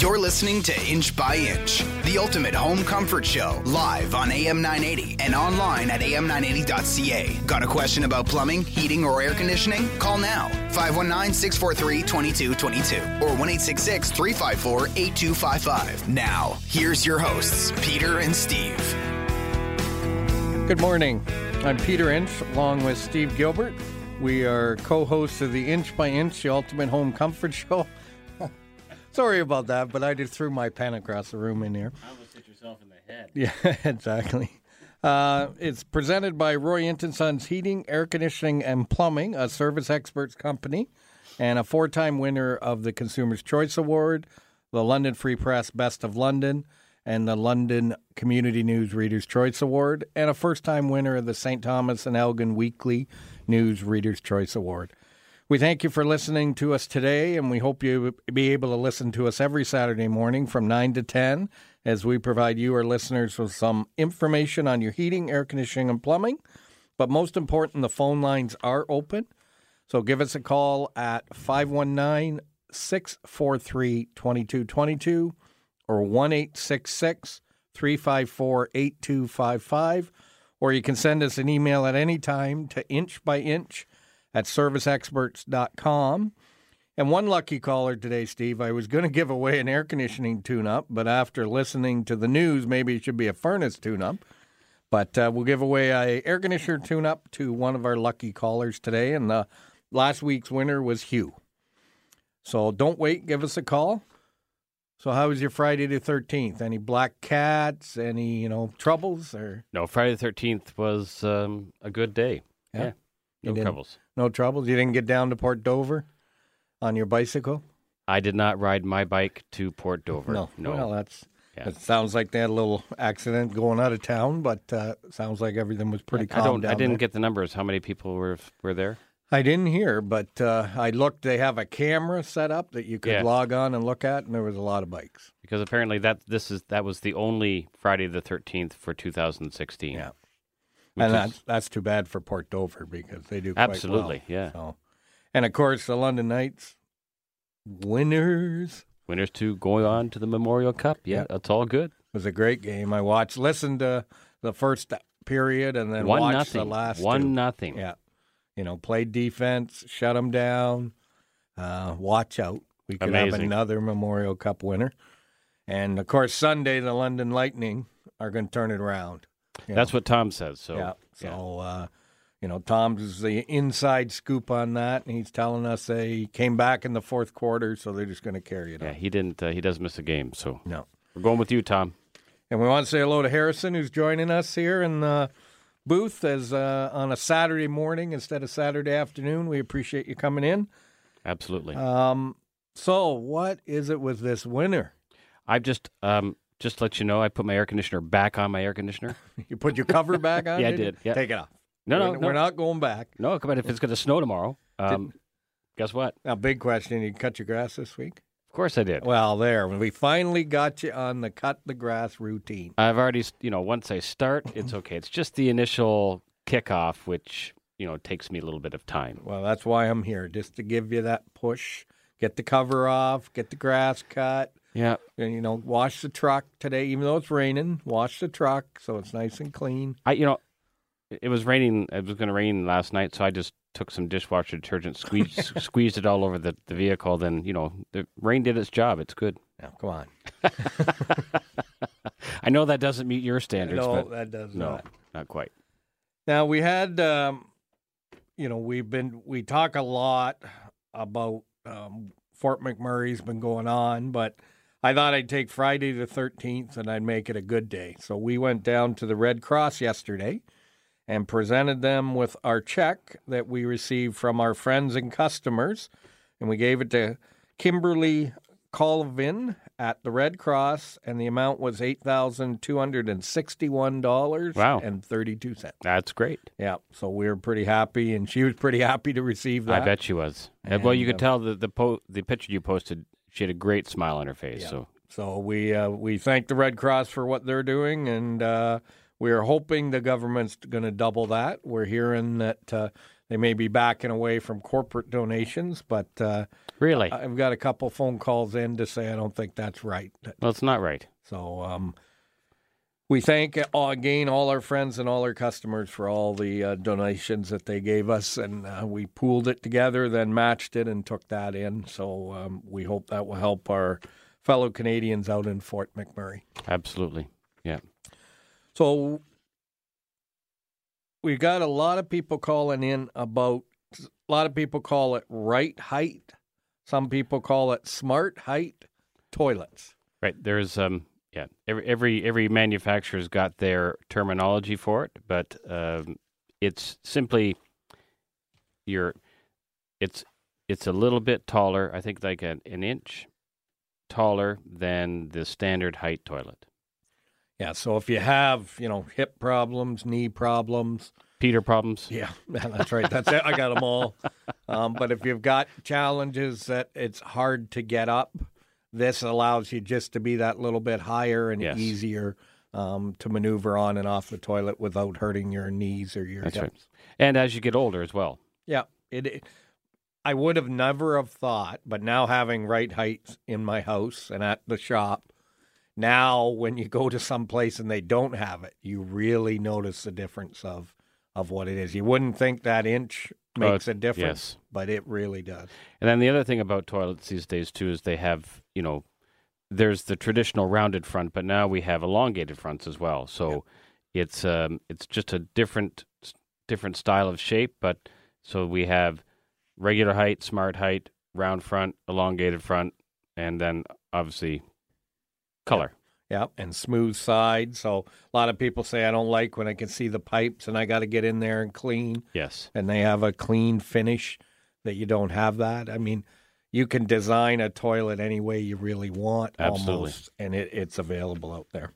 You're listening to Inch by Inch, the ultimate home comfort show, live on AM 980 and online at am980.ca. Got a question about plumbing, heating, or air conditioning? Call now 519 643 2222 or 1 354 8255. Now, here's your hosts, Peter and Steve. Good morning. I'm Peter Inch along with Steve Gilbert. We are co hosts of the Inch by Inch, the ultimate home comfort show. Sorry about that, but I just threw my pen across the room in here. I almost hit yourself in the head. Yeah, exactly. Uh, it's presented by Roy Inch and Sons Heating, Air Conditioning, and Plumbing, a service experts company, and a four time winner of the Consumer's Choice Award, the London Free Press Best of London, and the London Community News Reader's Choice Award, and a first time winner of the St. Thomas and Elgin Weekly News Reader's Choice Award. We thank you for listening to us today, and we hope you be able to listen to us every Saturday morning from 9 to 10 as we provide you, our listeners, with some information on your heating, air conditioning, and plumbing. But most important, the phone lines are open. So give us a call at 519 643 2222 or 1 354 8255. Or you can send us an email at any time to inch by inch at serviceexperts.com. And one lucky caller today, Steve, I was going to give away an air conditioning tune up, but after listening to the news, maybe it should be a furnace tune up. But uh, we'll give away a air conditioner tune up to one of our lucky callers today. And the last week's winner was Hugh. So don't wait, give us a call. So how was your Friday the 13th? Any black cats, any, you know, troubles or No, Friday the 13th was um, a good day. Yeah. Yeah. No troubles. No troubles? You didn't get down to Port Dover on your bicycle? I did not ride my bike to Port Dover. No. No. Well, that's Yeah. it sounds like they had a little accident going out of town, but uh, sounds like everything was pretty I calm don't. down I didn't there. get the numbers. How many people were were there? I didn't hear, but uh, I looked. They have a camera set up that you could Yeah. log on and look at, and there was a lot of bikes. Because apparently that this is that was the only Friday the 13th for 2016. Yeah. And that's that's too bad for Port Dover because they do quite Absolutely, well. yeah. So, and of course the London Knights winners winners to go on to the Memorial Cup. Yeah, Yeah. that's all good. It was a great game. I watched, listened to the first period, and then One watched nothing. the last One two. nothing. Yeah. You know, played defense, shut them down. Uh, watch out. We could have another Memorial Cup winner. And of course, Sunday, the London Lightning are going to turn it around. That's know, what Tom says. So yeah. So, Uh, you know, Tom's the inside scoop on that, and he's telling us they came back in the fourth quarter, so they're just going to carry it yeah, on. he didn't. Uh, he doesn't miss a game. So No. we're going with you, Tom. And we want to say hello to Harrison, who's joining us here in the booth as uh, on a Saturday morning instead of Saturday afternoon. We appreciate you coming in. Absolutely. Um, so, what is it with this winter? I've just um just to let you know, I put my air conditioner back on my air conditioner. You put your cover back on? Yeah, I did. Yeah. Take it off. No, no, we're, no. we're not going back. No, come on. If it's going to snow tomorrow, um, guess what? Now, big question: You cut your grass this week? Of course I did. Well, there we finally got you on the cut the grass routine. I've already, you know, once I start, it's okay. It's just the initial kickoff, which you know takes me a little bit of time. Well, that's why I'm here, just to give you that push. Get the cover off. Get the grass cut. Yeah, And, you know, wash the truck today, even though it's raining. Wash the truck so it's nice and clean. I, you know, it- was raining. It was going to rain last night, so I just took some dishwasher detergent, squeezed squeezed it all over the, the vehicle. Then you know, the rain did its job. It's good. Now, come on. I know that doesn't meet your standards, no, that does no, not. not quite. Now we had, um, you know, we've been we talk a lot about um, Fort McMurray's been going on, but I thought I'd take Friday the thirteenth and I'd make it a good day. So we went down to the Red Cross yesterday and presented them with our check that we received from our friends and customers, and we gave it to Kimberly Colvin at the Red Cross, and the amount was eight thousand two hundred and sixty-one dollars Wow. and thirty-two cents. That's great. Yeah, so we were pretty happy, and she was pretty happy to receive that. I bet she was. Uh, well, you And, could uh, tell the the, po- the picture you posted. She had a great smile on her face. Yeah. So So we uh, we thank the Red Cross for what they're doing, and uh, we are hoping the government's going to double that. We're hearing that uh, they may be backing away from corporate donations, but uh, Really? I've got a couple phone calls in to say I don't think that's right. well, it's not right. So um, we thank uh, again all our friends and all our customers for all the uh, donations that they gave us, and uh, we pooled it together, then matched it, and took that in. So um, we hope that will help our fellow Canadians out in Fort McMurray. Absolutely. Yeah. So we got a lot of people calling in about. A lot of people call it right height. Some people call it smart height toilets. Right. There's um yeah every every every manufacturer's got their terminology for it, but um, it's simply your it's it's a little bit taller. I think like an, an inch taller than the standard height toilet. Yeah, so if you have, you know, hip problems, knee problems, Peter problems. yeah, that's right. That's it. I got them all. Um, but if you've got challenges that it's hard to get up, this allows you just to be that little bit higher and Yes. easier um, to maneuver on and off the toilet without hurting your knees or your That's hips. right. And as you get older as well. Yeah, it, it. I would have never have thought, but now having right heights in my house and at the shop, now when you go to some place and they don't have it, you really notice the difference of of what it is. You wouldn't think that inch Oh, makes a difference, yes. but it really does. And then the other thing about toilets these days too is they have, you know, there's the traditional rounded front, but now we have elongated fronts as well. So it's um it's just a different different style of shape, but so we have regular height, smart height, round front, elongated front, and then obviously color. Yeah, and smooth side. So a lot of people say I don't like when I can see the pipes and I got to get in there and clean. Yes. and they have a clean finish that you don't have that. I mean, you can design a toilet any way you really want Absolutely. almost, and it, it's available out there.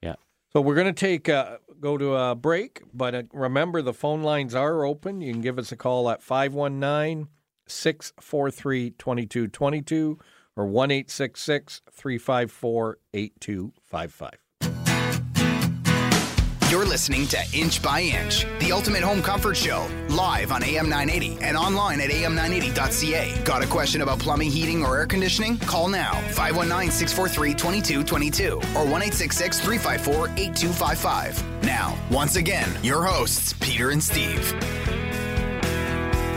Yeah. So we're going to take uh, go to a break, but uh, remember the phone lines are open. You can give us a call at 519 643 2222 or 1 354 8255. You're listening to Inch by Inch, the ultimate home comfort show, live on AM 980 and online at am980.ca. Got a question about plumbing, heating, or air conditioning? Call now 519 643 2222 or 1 354 8255. Now, once again, your hosts, Peter and Steve.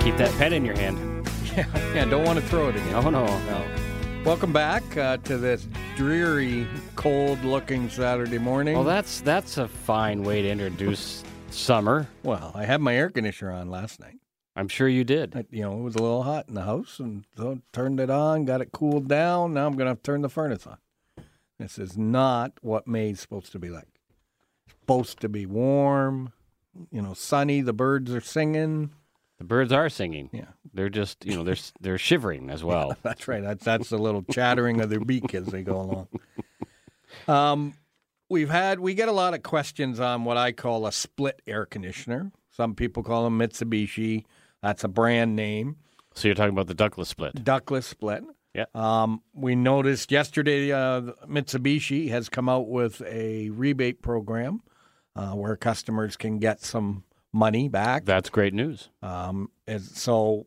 Keep that pen in your hand. Yeah, yeah don't want to throw it again. No, no. No. Welcome back uh, to this dreary, cold-looking Saturday morning. Well, that's that's a fine way to introduce summer. Well, I had my air conditioner on last night. I'm sure you did. I, you know, it was a little hot in the house, and so turned it on, got it cooled down. Now I'm going to turn the furnace on. This is not what May's supposed to be like. It's supposed to be warm, you know, sunny. The birds are singing. The birds are singing. Yeah, They're just, you know, they're they're shivering as well. that's right. That's that's the little chattering of their beak as they go along. Um, we've had we get a lot of questions on what I call a split air conditioner. Some people call them Mitsubishi. That's a brand name. So you're talking about the ductless split. ductless split. Yeah. Um, we noticed yesterday uh, Mitsubishi has come out with a rebate program uh, where customers can get some money back. That's great news. Um, and so,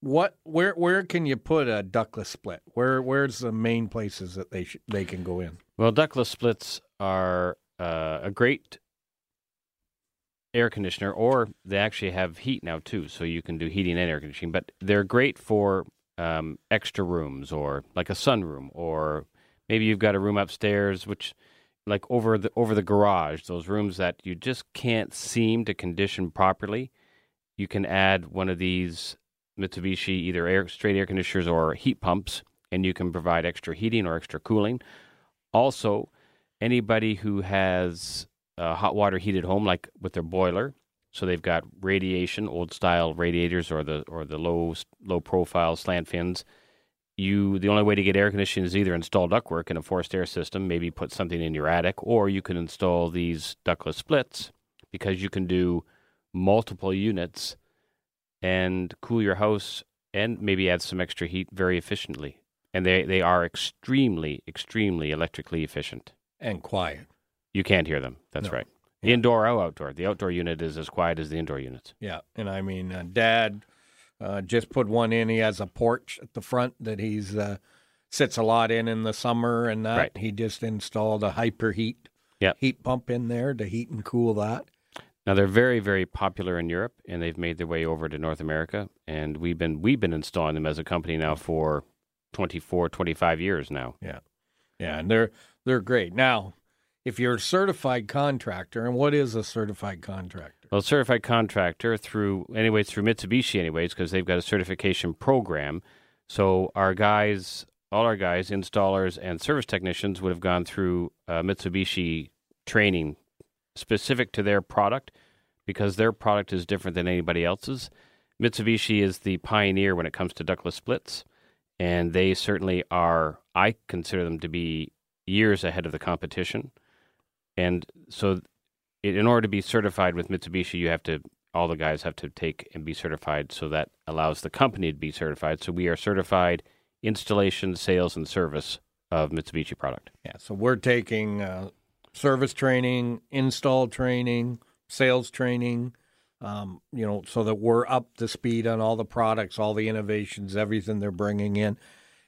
what where where can you put a ductless split? Where where's the main places that they sh- they can go in? Well, ductless splits are uh, a great air conditioner, or they actually have heat now too, so you can do heating and air conditioning. But they're great for um, extra rooms, or like a sunroom, or maybe you've got a room upstairs, which like over the over the garage, those rooms that you just can't seem to condition properly. You can add one of these Mitsubishi either air straight air conditioners or heat pumps, and you can provide extra heating or extra cooling. Also, anybody who has a hot water heated home, like with their boiler, so they've got radiation, old style radiators, or the or the low low profile slant fins. You the only way to get air conditioning is either install ductwork in a forced air system, maybe put something in your attic, or you can install these ductless splits because you can do multiple units and cool your house and maybe add some extra heat very efficiently. And they, they are extremely, extremely electrically efficient. And quiet. You can't hear them. That's No. right. indoor or outdoor. The outdoor unit is as quiet as the indoor units. Yeah, and I mean, uh, Dad uh, just put one in. He has a porch at the front that he's uh, sits a lot in in the summer, and that Right. he just installed a hyper heat Yep. heat pump in there to heat and cool that. Now they're very, very popular in Europe, and they've made their way over to North America. And we've been we've been installing them as a company now for 24, 25 years now. Yeah, yeah, and they're they're great. Now, if you're a certified contractor, and what is a certified contractor? Well, certified contractor through anyways through Mitsubishi anyways because they've got a certification program. So our guys, all our guys, installers and service technicians would have gone through uh, Mitsubishi training specific to their product because their product is different than anybody else's. Mitsubishi is the pioneer when it comes to ductless splits, and they certainly are. I consider them to be years ahead of the competition, and so in order to be certified with Mitsubishi, you have to all the guys have to take and be certified. So that allows the company to be certified. So we are certified installation, sales, and service of Mitsubishi product. Yeah, so we're taking uh, service training, install training, sales training, um, you know, so that we're up to speed on all the products, all the innovations, everything they're bringing in.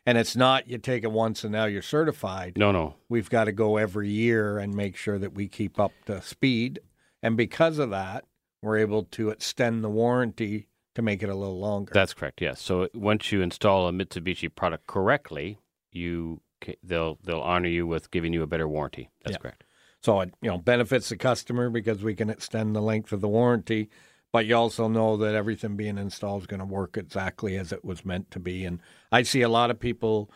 And it's not you take it once and now you're certified. No, no, We've got to go every year and make sure that we keep up to speed. And because of that, we're able to extend the warranty to make it a little longer. that's correct. Yes. So once you install a Mitsubishi product correctly, you they'll they'll honor you with giving you a better warranty. That's Yeah. correct. So it you know benefits the customer because we can extend the length of the warranty, but you also know that everything being installed is going to work exactly as it was meant to be. And I see a lot of people,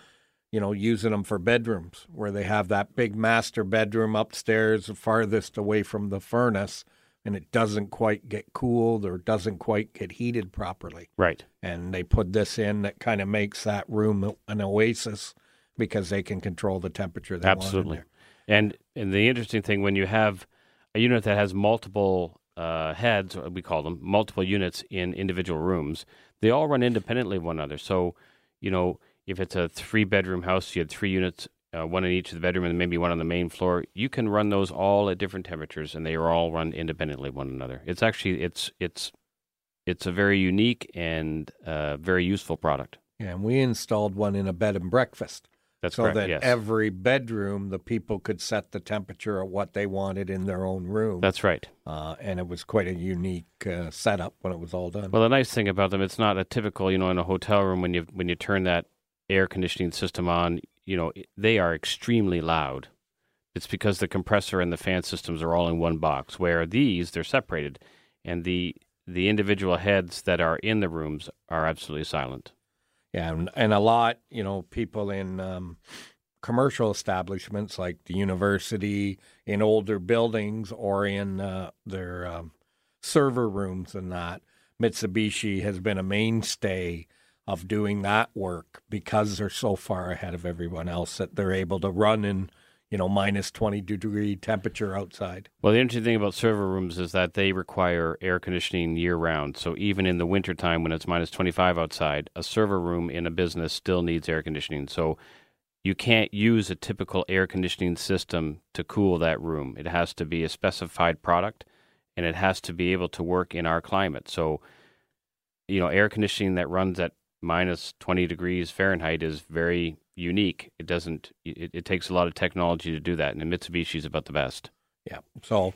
you know, using them for bedrooms where they have that big master bedroom upstairs, farthest away from the furnace, and it doesn't quite get cooled or doesn't quite get heated properly. Right. And they put this in that kind of makes that room an oasis because they can control the temperature they want in Absolutely. And and the interesting thing when you have a unit that has multiple uh, heads, we call them multiple units in individual rooms, they all run independently of one another. So, you know, if it's a three bedroom house, you had three units, uh, one in each of the bedroom and maybe one on the main floor. You can run those all at different temperatures, and they are all run independently of one another. It's actually it's it's it's a very unique and uh, very useful product. Yeah, and we installed one in a bed and breakfast. That's so correct. that yes, every bedroom, the people could set the temperature of what they wanted in their own room. that's right. uh, and it was quite a unique uh, setup when it was all done. Well, the nice thing about them, it's not a typical, you know, in a hotel room when you when you turn that air conditioning system on, you know, they are extremely loud. It's because the compressor and the fan systems are all in one box. Where these, they're separated, and the the individual heads that are in the rooms are absolutely silent. Yeah, and, and a lot, you know, people in um, commercial establishments like the university, in older buildings, or in uh, their um, server rooms and that, Mitsubishi has been a mainstay of doing that work because they're so far ahead of everyone else that they're able to run in, you know, minus 20 degree temperature outside. Well, the interesting thing about server rooms is that they require air conditioning year round. So even in the wintertime when it's minus 25 outside, a server room in a business still needs air conditioning. So you can't use a typical air conditioning system to cool that room. It has to be a specified product and it has to be able to work in our climate. So, you know, air conditioning that runs at minus 20 degrees Fahrenheit is very unique. It doesn't, it, it takes a lot of technology to do that. And Mitsubishi is about the best. Yeah. So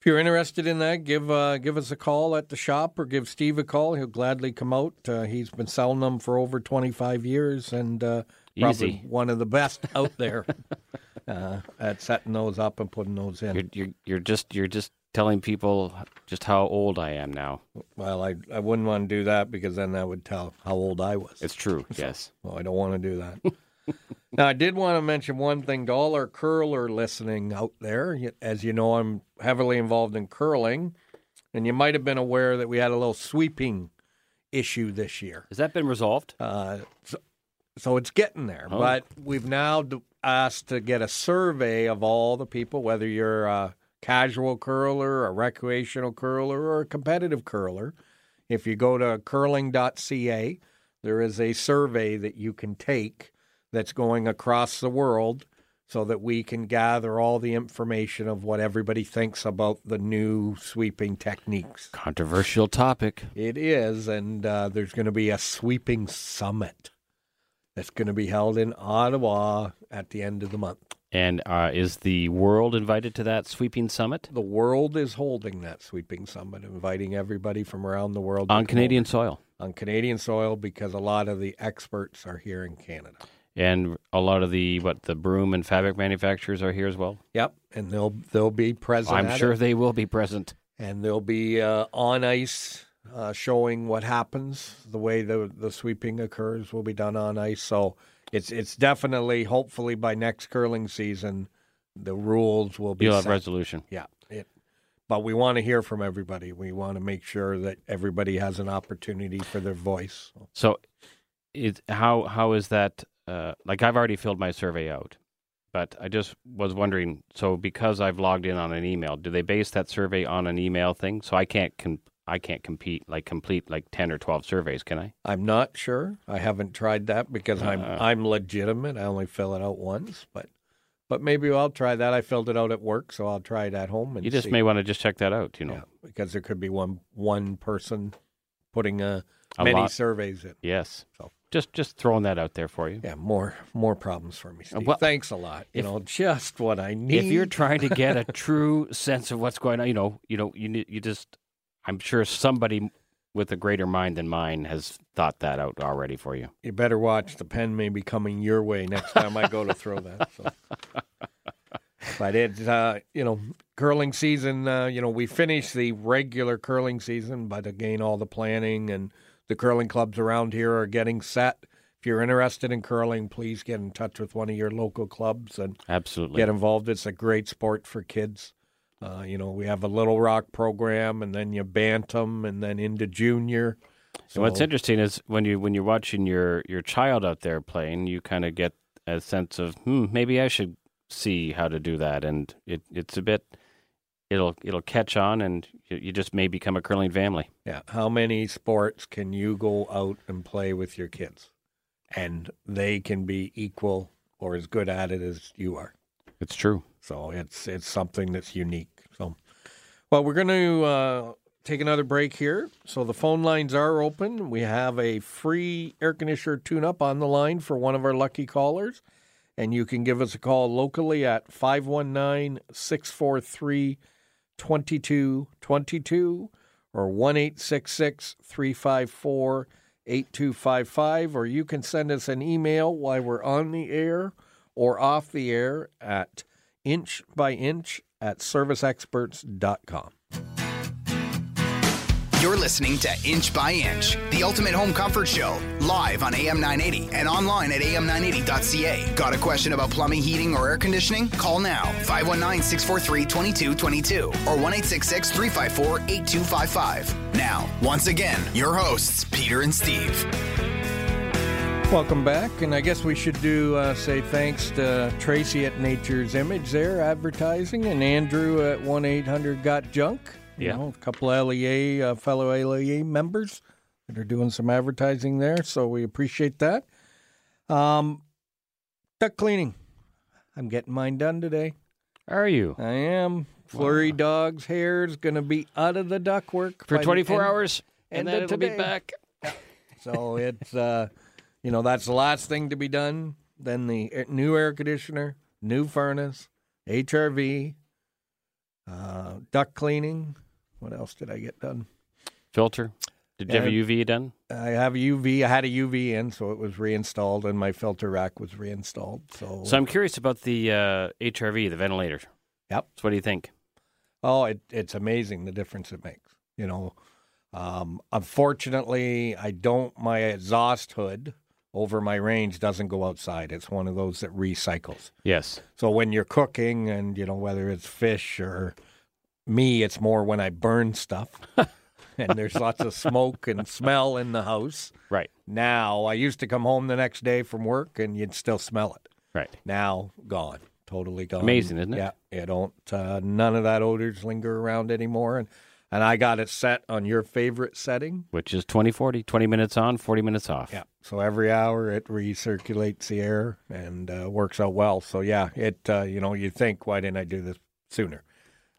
if you're interested in that, give uh, give us a call at the shop or give Steve a call. He'll gladly come out. Uh, he's been selling them for over 25 years and uh, probably Easy. one of the best out there uh, at setting those up and putting those in. You're, you're you're just you're just telling people just how old I am now. Well, I I wouldn't want to do that because then that would tell how old I was. It's true. Yes. Well, I don't want to do that. now, I did want to mention one thing to all our curler listening out there. As you know, I'm heavily involved in curling, and you might have been aware that we had a little sweeping issue this year. Has that been resolved? Uh, so, so it's getting there, Oh. but we've now asked to get a survey of all the people, whether you're a casual curler, a recreational curler, or a competitive curler. If you go to curling.ca, there is a survey that you can take that's going across the world so that we can gather all the information of what everybody thinks about the new sweeping techniques. Controversial topic. It is, and uh, there's going to be a sweeping summit that's going to be held in Ottawa at the end of the month. And uh, is the world invited to that sweeping summit The world is holding that sweeping summit, inviting everybody from around the world on Canadian soil? on Canadian soil because a lot of the experts are here in Canada. And a lot of the what the broom and fabric manufacturers are here as well. Yep, and they'll they'll be present. I'm sure it. they will be present. and they'll be uh, on ice uh, showing what happens. The way the the sweeping occurs will be done on ice. So it's it's definitely, hopefully, by next curling season, the rules will be You'll have resolution. Yeah, it. But we want to hear from everybody. We want to make sure that everybody has an opportunity for their voice. So, it how how is that? Uh, like I've already filled my survey out, but I just was wondering. So because I've logged in on an email, do they base that survey on an email thing? So I can't com- I can't compete like complete like ten or twelve surveys, can I? I'm not sure. I haven't tried that because I'm Uh. I'm legitimate. I only fill it out once, but but maybe I'll try that. I filled it out at work, so I'll try it at home and You just see. may want to just check that out. You know. yeah, because there could be one one person putting uh, A many lot. surveys in. Yes. So. Just just throwing that out there for you. Yeah, more more problems for me, Steve. well, Thanks a lot. You if- know, just what I need. If you're trying to get a true sense of what's going on, you know, you know, you need- you just. I'm sure somebody with a greater mind than mine has thought that out already for you. you better watch the pen may be coming your way next time I go to throw that. So. But it's uh, you know curling season. Uh, you know we finished the regular curling season, but again, all the planning and the curling clubs around here are getting set. If you're interested in curling, please get in touch with one of your local clubs and Absolutely. get involved. It's a great sport for kids. Uh, you know, we have a Little Rock program, and then you bantam, and then into junior. And what's interesting is when you when you're watching your your child out there playing, you kind of get a sense of hmm, maybe I should see how to do that, and it it's a bit it'll it'll catch on, and you, you just may become a curling family. Yeah. How many sports can you go out and play with your kids? And they can be equal or as good at it as you are. It's true. So it's it's something that's unique. Well, we're going to uh, take another break here. So the phone lines are open. We have a free air conditioner tune-up on the line for one of our lucky callers, and you can give us a call locally at 519-643-2222 or one 354 8255 or you can send us an email while we're on the air or off the air at inch by inch at serviceexperts.com. You're listening to Inch by Inch, the ultimate home comfort show, live on AM 980 and online at am980.ca. Got a question about plumbing, heating, or air conditioning? Call now 519 643 2222 or 1 354 8255. Now, once again, your hosts, Peter and Steve. Welcome back, and I guess we should do uh, say thanks to Tracy at Nature's Image there, advertising, and Andrew at one eight hundred Got Junk. You Yeah. know, a couple of LEA uh, fellow LEA members that are doing some advertising there, so we appreciate that. Um, duct cleaning, I'm getting mine done today. Are you I am. Flurry dog's hair is going to be out of the ductwork for 24 end- hours, and end then it'll be back. So it's uh, you know that's the last thing to be done. Then the new air conditioner, new furnace, HRV, uh, duct cleaning. What else did I get done? Filter. Did you have a UV done? I have a UV. I had a UV in, so it was reinstalled, and my filter rack was reinstalled. So, So I'm curious about the uh, HRV, the ventilator. Yep. So what do you think? oh, it, it's amazing the difference it makes. You know, um, unfortunately, I don't. My exhaust hood over my range doesn't go outside. It's one of those that recycles. Yes. So when you're cooking, and you know whether it's fish or me, it's more when I burn stuff, and there's lots of smoke and smell in the house. Right. Now I used to come home the next day from work, and you'd still smell it. Right. Now gone, totally gone. Amazing, isn't it? Yeah, It don't. Uh, none of that odors linger around anymore, and and I got it set on your favorite setting. Which is 20 40, 20 minutes on, 40 minutes off. Yeah, So every hour it recirculates the air and uh, works out well. So yeah, it uh, you know you think why didn't I do this sooner?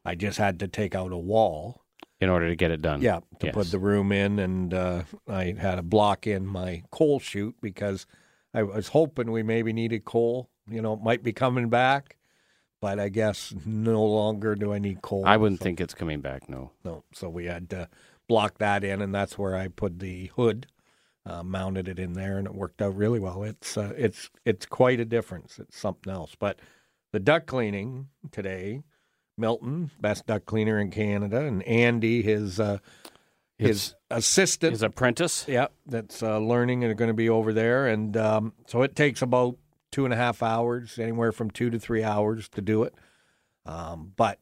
I just had to take out a wall. In order to get it done. Yeah, to Yes. put the room in, and uh, I had to block in my coal chute because I was hoping we maybe needed coal. You know, it might be coming back, but I guess no longer do I need coal. I wouldn't So- think it's coming back. No. no. So we had to block that in, and that's where I put the hood, uh, mounted it in there, and it worked out really well. It's uh, it's it's quite a difference. It's something else. But the duct cleaning today, Milton, best duct cleaner in Canada, and Andy, his uh, his His, assistant, his apprentice. yeah, that's uh, learning and are going to be over there, and um, so it takes about two and a half hours, anywhere from two to three hours to do it. Um, but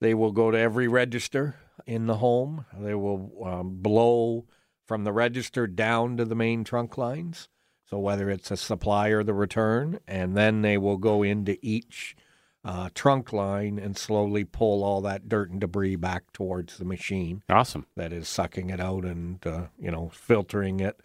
they will go to every register in the home. They will um, blow from the register down to the main trunk lines. So whether it's a supply or the return, and then they will go into each uh, trunk line and slowly pull all that dirt and debris back towards the machine Awesome. that is sucking it out and uh, you know filtering it.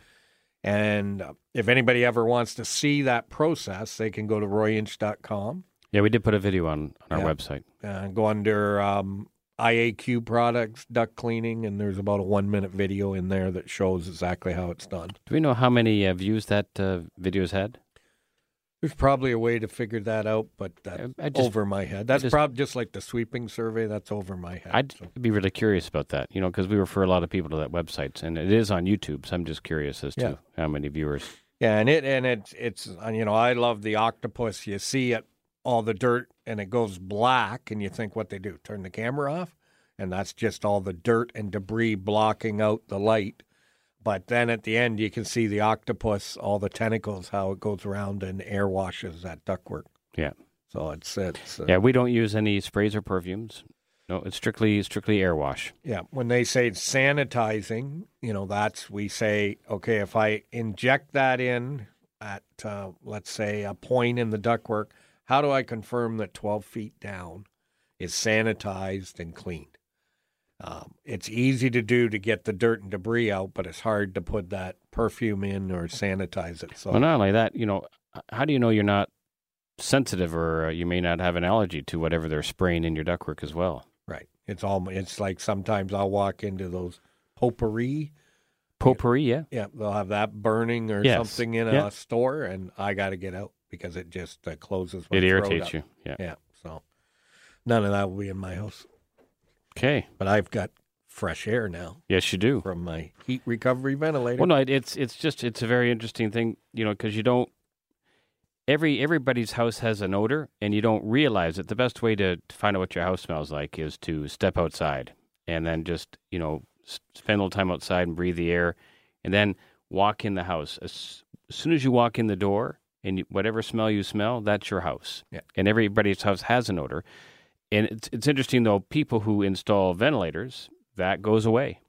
And uh, if anybody ever wants to see that process, they can go to royinch.com, Yeah, we did put a video on, on our Yeah. website. uh, go under um, IAQ products, duct cleaning, and there's about a one minute video in there that shows exactly how it's done. Do we know how many uh, views that uh, video's had? There's probably a way to figure that out, but that's I just- over my head. That's probably just like the sweeping survey. That's over my head. I'd So, be really curious about that, you know, because we refer a lot of people to that website, and it is on YouTube. So I'm just curious as to how many viewers. Yeah, and it and it's it's uh, you know I love the octopus. You see it all the dirt and it goes black, and you think what they do turn the camera off, and that's just all the dirt and debris blocking out the light. But then at the end, you can see the octopus, all the tentacles, how it goes around and air washes that ductwork. Yeah. So it's it's uh, Yeah, we don't use any sprays or perfumes. No, it's strictly strictly air wash. Yeah, when they say sanitizing, you know, that's we say, okay, if I inject that in at, uh, let's say, a point in the ductwork, how do I confirm that 12 feet down is sanitized and cleaned? Um, it's easy to do to get the dirt and debris out, but it's hard to put that perfume in or sanitize it. So, Well, not only that, you know, how do you know you're not sensitive or uh, you may not have an allergy to whatever they're spraying in your ductwork as well? right, it's all. It's like sometimes I'll walk into those potpourri. Potpourri, yeah. Yeah, they'll have that burning or Yes. something in Yeah. a store, and I got to get out because it just uh, closes. It irritates you. Yeah. Yeah, so none of that will be in my house. Okay. But I've got fresh air now Yes, you do. from my heat recovery ventilator. Well, no, it, it's it's just it's a very interesting thing, you know, because you don't. Every everybody's house has an odor, and you don't realize it. The best way to, to find out what your house smells like is to step outside and then just you know spend a little time outside and breathe the air, and then walk in the house. As, as soon as you walk in the door, and whatever smell you smell, that's your house. Yeah. And everybody's house has an odor, and it's it's interesting though. People who install ventilators, that goes away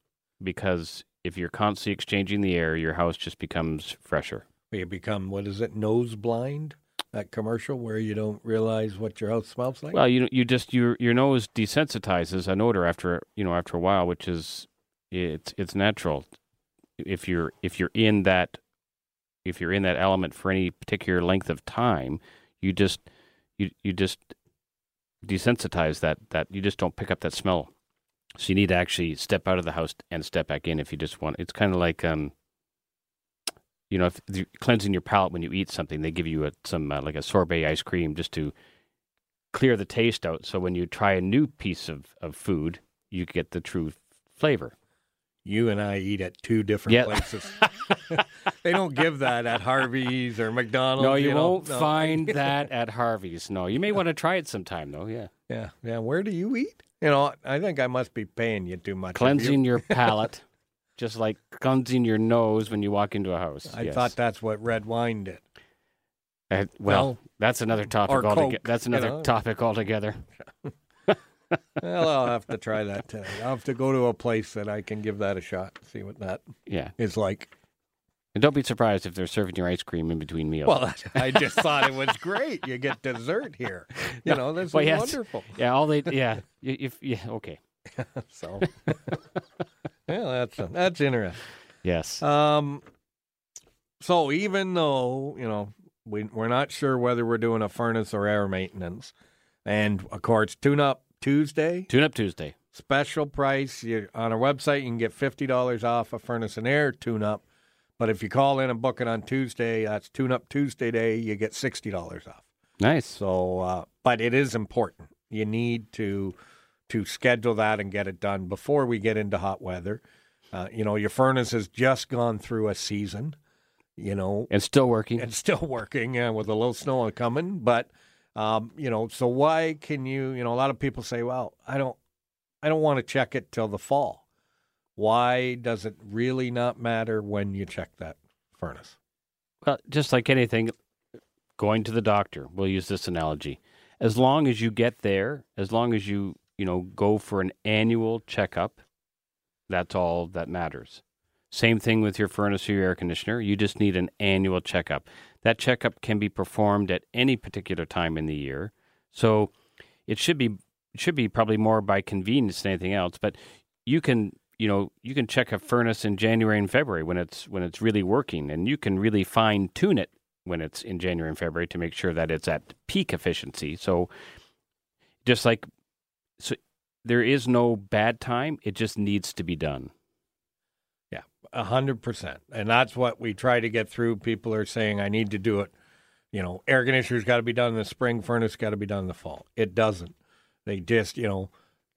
because if you're constantly exchanging the air, your house just becomes fresher. you become what is it, nose blind? That commercial where you don't realize what your house smells like. Well, you you just your your nose desensitizes an odor after you know after a while, which is it's it's natural. If you're if you're in that if you're in that element for any particular length of time, you just you you just desensitize that that you just don't pick up that smell. So you need to actually step out of the house and step back in if you just want. It's kind of like um, you know, if you're cleansing your palate when you eat something, they give you a, some uh, like a sorbet ice cream just to clear the taste out. So when you try a new piece of, of food, you get the true flavor. You and I eat at two different Yeah. places. they don't give that at Harvey's or McDonald's. no, you, know? won't No. find that at Harvey's. No, you may want to try it sometime though. Yeah, Yeah, yeah. Where do you eat? You know, I think I must be paying you too much. Have you- cleansing your palate, just like cleansing your nose when you walk into a house. I Yes. thought that's what red wine did. Uh, well, well, that's another topic altogether. Coke, That's you another know. topic altogether. Well, I'll have to try that today. I'll have to go to a place that I can give that a shot, see what that Yeah, is like. and don't be surprised if they're serving your ice cream in between meals. Well, I just thought it was great. You get dessert here. You know, this Well, is yes. wonderful. yeah, all they yeah, if yeah, okay, So, well, that's that's interesting. yes. Um, So even though you know we we're not sure whether we're doing a furnace or air maintenance, and of course, tune up Tuesday Tune up Tuesday. special price. You, on our website, you can get fifty dollars off a furnace and air tune up. But if you call in and book it on Tuesday, that's tune up Tuesday day. You get sixty dollars off. Nice. So, uh, but it is important. You need to to schedule that and get it done before we get into hot weather. Uh, you know, your furnace has just gone through a season. You know, And still working. and still working uh, with a little snow coming, but um, you know, so why can you? You know, a lot of people say, "Well, I don't, I don't want to check it till the fall." Why does it really not matter when you check that furnace? Well, just like anything, going to the doctor, we'll use this analogy. As long as you get there, as long as you, you know, go for an annual checkup, that's all that matters. Same thing with your furnace or your air conditioner. You just need an annual checkup. That checkup can be performed at any particular time in the year. So it should be should be probably more by convenience than anything else, but you can you know you can check a furnace in January and February when it's when it's really working, and you can really fine tune it when it's in January and February to make sure that it's at peak efficiency. So just like so there is no bad time, it just needs to be done. Yeah, a hundred percent, and that's what we try to get through. People are saying, "I need to do it." You know, air conditioner's got to be done in the spring, furnace got to be done in the fall. It doesn't. They just, you know,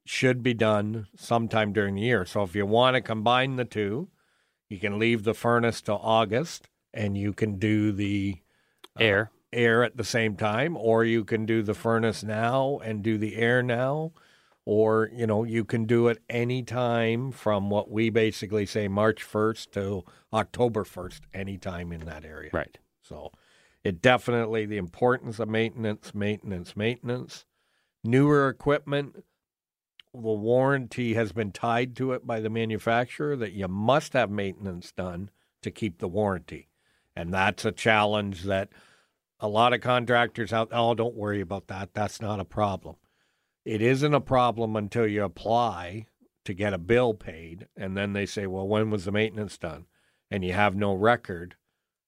should be done sometime during the year. So if you want to combine the two, you can leave the furnace till August, and you can do the uh, Air. air at the same time, or you can do the furnace now and do the air now, or you know you can do it any time from what we basically say March first to October first, anytime in that area. Right. So it definitely the importance of maintenance, maintenance, maintenance. Newer equipment, the warranty has been tied to it by the manufacturer that you must have maintenance done to keep the warranty. And that's a challenge that a lot of contractors out oh don't worry about that. That's not a problem. It isn't a problem until you apply to get a bill paid and then they say, "Well, when was the maintenance done?" and you have no record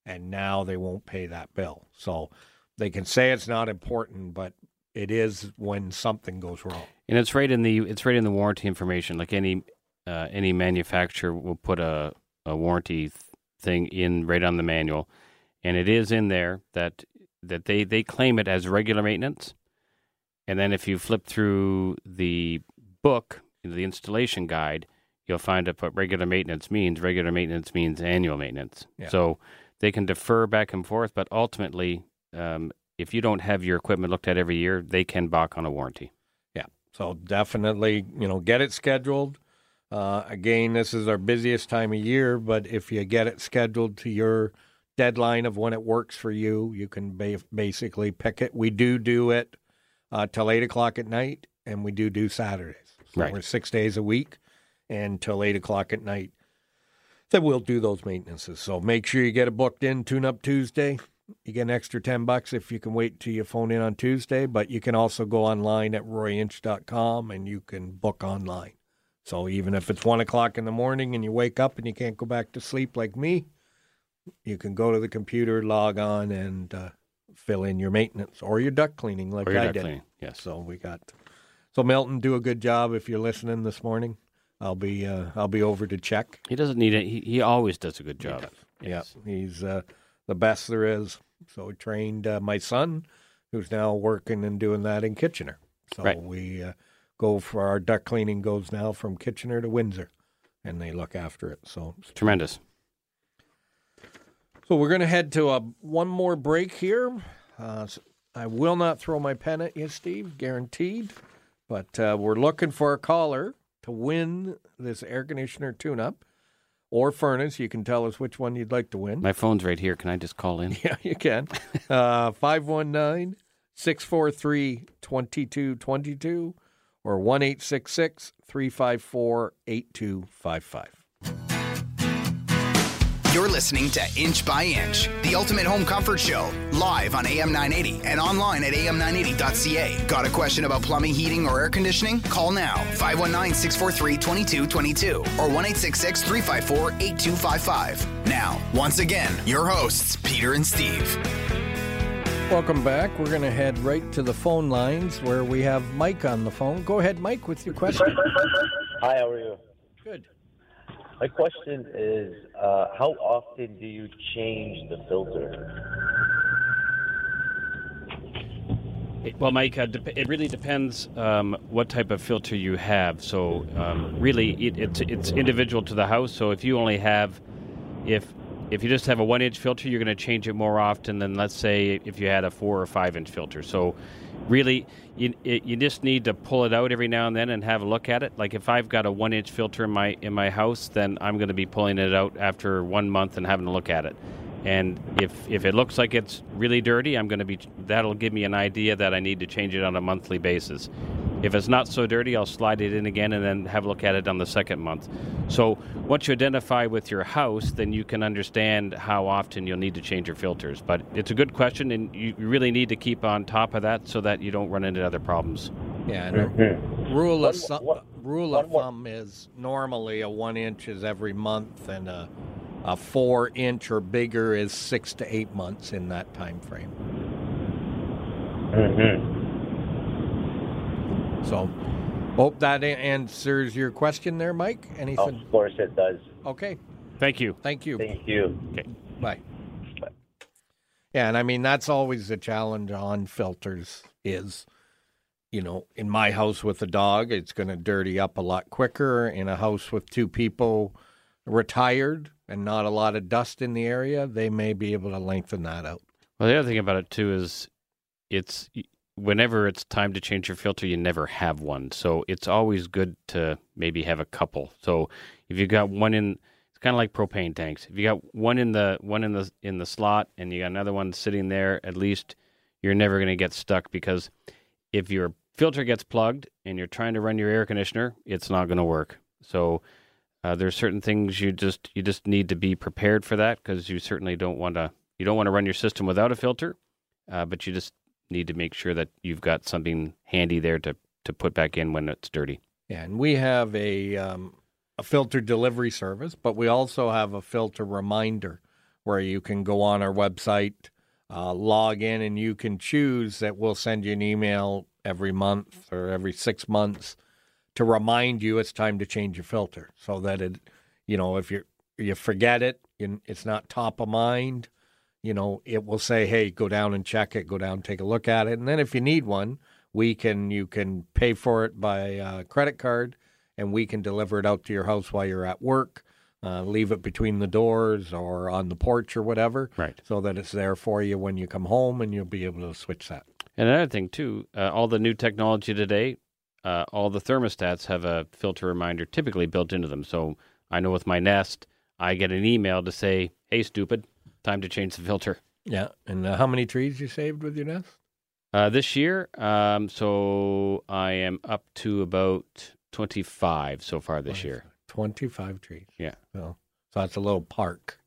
and now they won't pay that bill. So they can say it's not important, but it is when something goes wrong. And it's right in the it's right in the warranty information. Like any uh, any manufacturer will put a, a warranty th- thing in right on the manual, and it is in there that that they they claim it as regular maintenance. And then if you flip through the book, the installation guide, you'll find out what regular maintenance means. Regular maintenance means annual maintenance. Yeah. So they can defer back and forth, but ultimately, um, if you don't have your equipment looked at every year, they can balk on a warranty. Yeah. So definitely, you know, get it scheduled. Uh, again, this is our busiest time of year, but if you get it scheduled to your deadline of when it works for you, you can ba- basically pick it. We do do it uh, till eight o'clock at night, and we do do Saturdays. So Right. we're six days a week, and till eight o'clock at night. Then we'll do those maintenances. So make sure you get it booked in. Tune up Tuesday. You get an extra ten bucks if you can wait till you phone in on Tuesday. But you can also go online at royinch.com and you can book online. So even if it's one o'clock in the morning and you wake up and you can't go back to sleep like me, you can go to the computer, log on, and uh, fill in your maintenance or your duct cleaning like I did. cleaning, yes. So we got. So Milton, do a good job if you're listening this morning. I'll be uh, I'll be over to check. He doesn't need it. He, he always does a good job. Yeah, he's uh, the best there is. So we trained uh, my son, who's now working and doing that in Kitchener. So Right. we uh, go for our duct cleaning goes now from Kitchener to Windsor, and they look after it. So Tremendous. So we're going to head to a one more break here. Uh, I will not throw my pen at you, Steve, guaranteed. But uh, we're looking for a caller to win this air conditioner tune-up or furnace. You can tell us which one you'd like to win. My phone's right here. Can I just call in? Yeah, you can. Uh, 519 643 2222 or 1 354 8255. You're listening to Inch by Inch, the ultimate home comfort show, live on AM 980 and online at am980.ca. Got a question about plumbing, heating, or air conditioning? Call now 519 643 2222 or 1 354 8255. Now, once again, your hosts, Peter and Steve. Welcome back. We're going to head right to the phone lines where we have Mike on the phone. Go ahead, Mike, with your question. Hi, how are you? Good. My question is, uh, how often do you change the filter? It- Well, Mike, uh, dep- it really depends um, what type of filter you have. So, um, really, it, it's it's individual to the house. So, if you only have, if if you just have a one inch filter, you're going to change it more often than let's say if you had a four or five inch filter. So, really, you it, you just need to pull it out every now and then and have a look at it. Like if I've got a one inch filter in my in my house, then I'm going to be pulling it out after one month and having a look at it. And if if it looks like it's really dirty, I'm going to be that'll give me an idea that I need to change it on a monthly basis. If it's not so dirty, I'll slide it in again and then have a look at it on the second month. So once you identify with your house, then you can understand how often you'll need to change your filters. But it's a good question, and you you really need to keep on top of that so that you don't run into other problems. Yeah, and a rule of One- thumb, one- rule one of more- thumb is normally a one inch is every month, and a, a four inch or bigger is six to eight months in that time frame. Mm-hmm. So, hope that answers your question there, Mike. Anything? Of course it does. Okay, Thank you. thank you. Thank you. Okay. Bye. Yeah, and I mean that's always the challenge on filters is, you know, in my house with a dog, it's going to dirty up a lot quicker. In a house with two people retired and not a lot of dust in the area, they may be able to lengthen that out. Well, the other thing about it too is, it's whenever it's time to change your filter, you never have one. So it's always good to maybe have a couple. So if you got one in, it's kind of like propane tanks. If you got one in the one in the in the slot and you got another one sitting there, at least you're never going to get stuck because if your filter gets plugged and you're trying to run your air conditioner, it's not going to work. So uh, there's certain things you just you just need to be prepared for that because you certainly don't want to you don't want to run your system without a filter, uh, but you just need to make sure that you've got something handy there to to put back in when it's dirty. Yeah, and we have a um, a filter delivery service, but we also have a filter reminder where you can go on our website, uh, log in, and you can choose that we'll send you an email every month or every six months to remind you it's time to change your filter, so that it, you know, if you you forget it, and it's not top of mind. You know, it will say, "Hey, go down and check it. Go down, take a look at it." And then, if you need one, we can you can pay for it by uh, credit card and we can deliver it out to your house while you're at work uh, leave it between the doors or on the porch or whatever Right. so that it's there for you when you come home and you'll be able to switch that And another thing too, uh, all the new technology today, uh, all the thermostats have a filter reminder typically built into them. So I know with my Nest, I get an email to say, "Hey, stupid, time to change the filter." yeah and uh, how many trees you saved with your nest Uh, this year, um, so I am up to about twenty-five so far this year. 25 trees Yeah. so, so that's a little park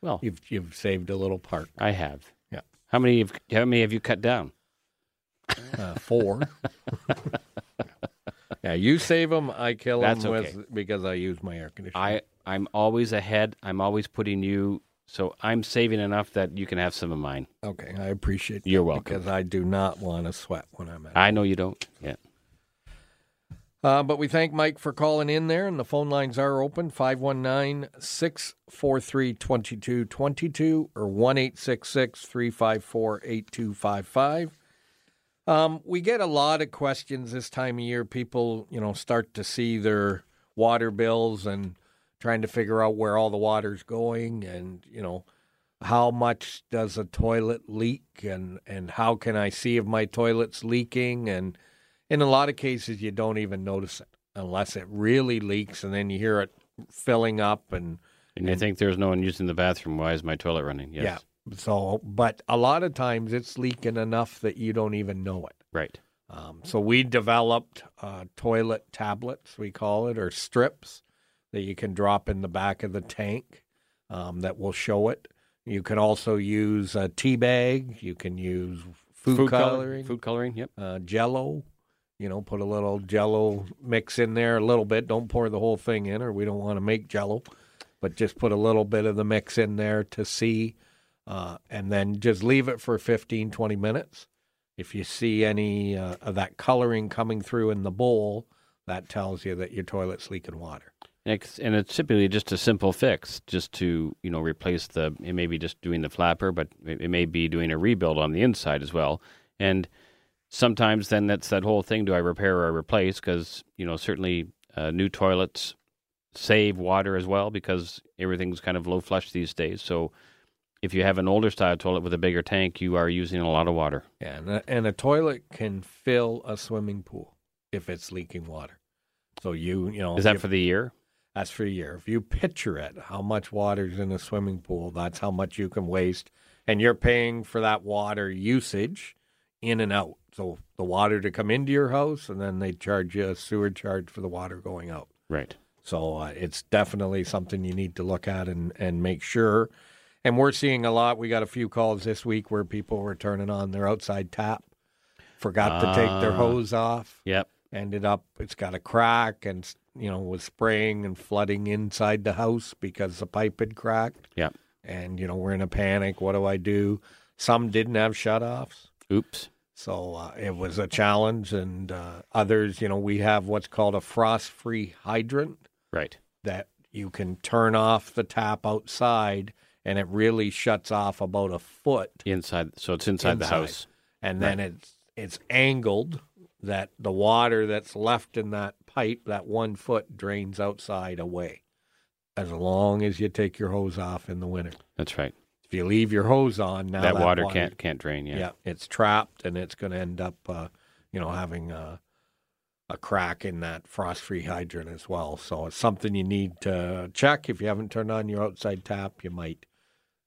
Well, you've you've saved a little park I have. Yeah. How many? Have, how many have you cut down? Uh, four yeah you save them i kill That's them okay. with because i use my air conditioner I I'm always ahead. I'm always putting you. So I'm saving enough that you can have some of mine. okay i appreciate You're welcome. because i do not want to sweat when i'm at I know you don't. Yeah. Uh, but we thank Mike for calling in there, and the phone lines are open 519 643 2222 or 1 354 8255. Um, we get a lot of questions this time of year. People, you know, start to see their water bills and trying to figure out where all the water's going and, you know, how much does a toilet leak and, and how can I see if my toilet's leaking and in a lot of cases you don't even notice it unless it really leaks and then you hear it filling up and And you think there's no one using the bathroom? Why is my toilet running? Yes. yeah so but a lot of times it's leaking enough that you don't even know it Right. um, so we developed uh, toilet tablets we call it or strips that you can drop in the back of the tank um, that will show it. You can also use a tea bag. You can use food, color- coloring, food coloring. Yep. uh, Jello. You know, put a little Jello mix in there, a little bit. Don't pour the whole thing in, or we don't want to make Jello. But just put a little bit of the mix in there to see, uh, and then just leave it for 15, 20 minutes. If you see any uh, of that coloring coming through in the bowl, that tells you that your toilet's leaking water. And it's, typically just a simple fix, just to you know replace the. It may be just doing the flapper, but it, it may be doing a rebuild on the inside as well. And sometimes then that's that whole thing: do I repair or replace? Because you know certainly uh, new toilets save water as well because everything's kind of low flush these days. So if you have an older style toilet with a bigger tank, you are using a lot of water. Yeah, and a, and a toilet can fill a swimming pool if it's leaking water. So you, you know, Is that if- for the year? That's for a year. If you picture it, how much water's in a swimming pool, that's how much you can waste. And you're paying for that water usage in and out. So the water to come into your house, and then they charge you a sewer charge for the water going out. Right. So uh, it's definitely something you need to look at and, and make sure. And we're seeing a lot. We got a few calls this week where people were turning on their outside tap, forgot to take their Ah. hose off Yep. ended up it's got a crack and you know was spraying and flooding inside the house because the pipe had cracked Yep. and you know we're in a panic what do i do some didn't have shutoffs Oops. so uh, it was a challenge and uh, others you know we have what's called a frost free hydrant Right. that you can turn off the tap outside and it really shuts off about a foot Inside. So it's inside, the house. and then it's it's angled that the water that's left in that pipe, that one foot, drains outside away. As long as you take your hose off in the winter. That's right. If you leave your hose on, now that, water, can't can't drain. Yeah. Yeah. it's trapped and it's going to end up, uh, you know, having a, a crack in that frost-free hydrant as well. So it's something you need to check. If you haven't turned on your outside tap, you might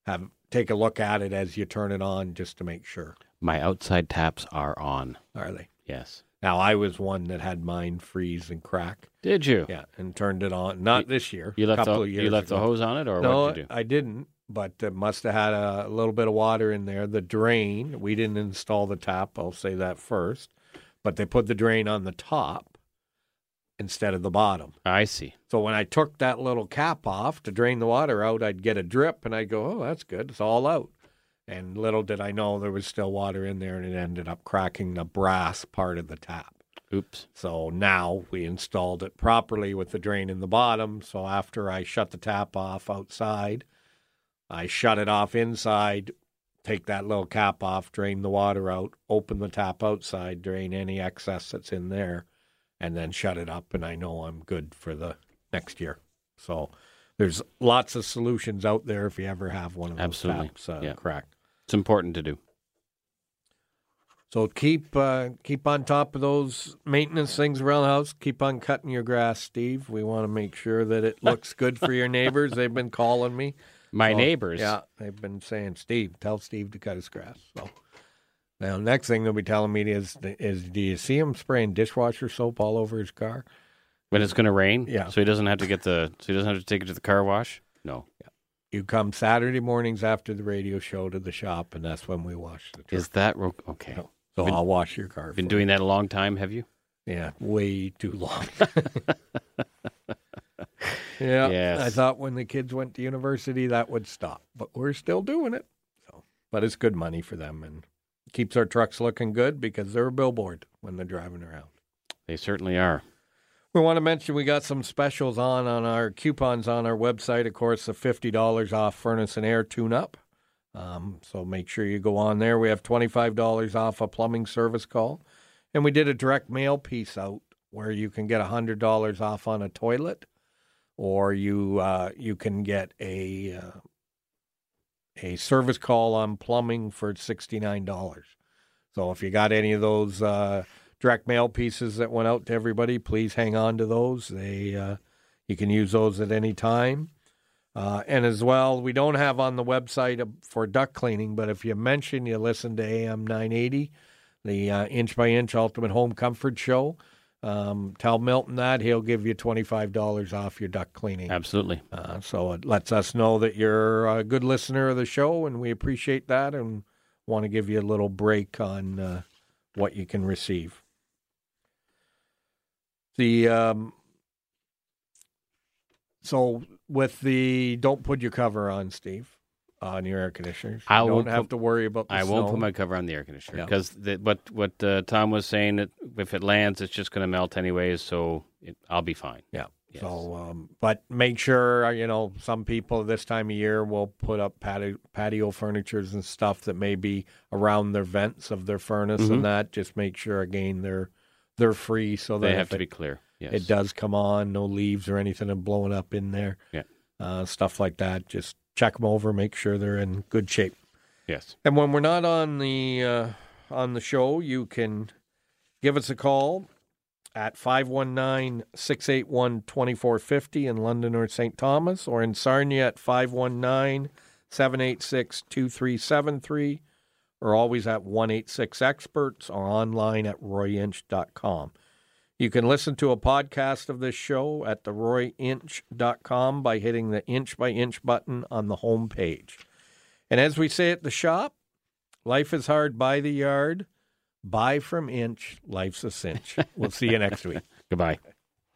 have take a look at it as you turn it on just to make sure. My outside taps are on. Are they? Yes. Now I was one that had mine freeze and crack. Did you? Yeah, and turned it on. Not this year. You a left couple the you left the hose on it, or No, what did you do? I didn't. But it must have had a little bit of water in there. The drain. We didn't install the tap. I'll say that first. But they put the drain on the top instead of the bottom. I see. So when I took that little cap off to drain the water out, I'd get a drip, and I'd go, "Oh, that's good. It's all out." And little did I know there was still water in there, and it ended up cracking the brass part of the tap. Oops. So now we installed it properly with the drain in the bottom. So after I shut the tap off outside, I shut it off inside, take that little cap off, drain the water out, open the tap outside, drain any excess that's in there, and then shut it up. And I know I'm good for the next year. So there's lots of solutions out there if you ever have one of those Absolutely. taps uh, Yeah. cracked. It's important to do. So keep uh, keep on top of those maintenance things around the house. Keep on cutting your grass, Steve. We want to make sure that it looks good for your neighbors. They've been calling me. My So, neighbors. Yeah, they've been saying, Steve, tell Steve to cut his grass. So now, next thing they'll be telling me is, is do you see him spraying dishwasher soap all over his car? When it's going to rain. Yeah. So he doesn't have to get the. So he doesn't have to take it to the car wash. No. You come Saturday mornings after the radio show to the shop, and that's when we wash the truck. Is that ro- okay? No. so been- I'll wash your car. Been doing that a long time, have you? you. Yeah, way too long. yeah. Yes. I thought when the kids went to university that would stop, but we're still doing it. So, but it's good money for them and keeps our trucks looking good because they're a billboard when they're driving around. They certainly are. We want to mention we got some specials on on our coupons on our website. Of course, the fifty dollars off furnace and air tune up. Um, so make sure you go on there. We have twenty five dollars off a plumbing service call, and we did a direct mail piece out where you can get hundred dollars off on a toilet, or you uh, you can get a uh, a service call on plumbing for sixty nine dollars. So if you got any of those. Uh, direct mail pieces that went out to everybody. Please hang on to those. They uh, you can use those at any time. Uh, and as well, we don't have on the website uh, for duct cleaning, but if you mention you listen to AM 980, the uh, Inch by Inch Ultimate Home Comfort Show, um, tell Milton that he'll give you twenty five dollars off your duct cleaning. Absolutely. Uh, so it lets us know that you're a good listener of the show, and we appreciate that, and want to give you a little break on uh, what you can receive. The um, so with the don't put your cover on, Steve, on your air conditioner. I You won't don't have put- to worry about. The I won't put my cover on the air conditioner Yeah. because what what uh, Tom was saying that if it lands, it's just going to melt anyways. So it, I'll be fine. Yeah. Yes. So, um, but make sure uh, you know some people this time of year will put up patio, patio furnitures and stuff that may be around their vents of their furnace Mhm. and that. Just make sure again they're they're free so that They have to it, be clear. Yes. it does come on, no leaves or anything are blowing up in there. Yeah. Uh, stuff like that. Just check them over, make sure they're in good shape. Yes. And when we're not on the uh, on the show, you can give us a call at 519-681-2450 in London or St. Thomas or in Sarnia at 519-786-2373 or always at 186 experts or online at royinch.com. You can listen to a podcast of this show at theroyinch.com by hitting the inch by inch button on the home page. And as we say at the shop, life is hard by the yard. Buy from inch, life's a cinch. We'll see you next week. Goodbye.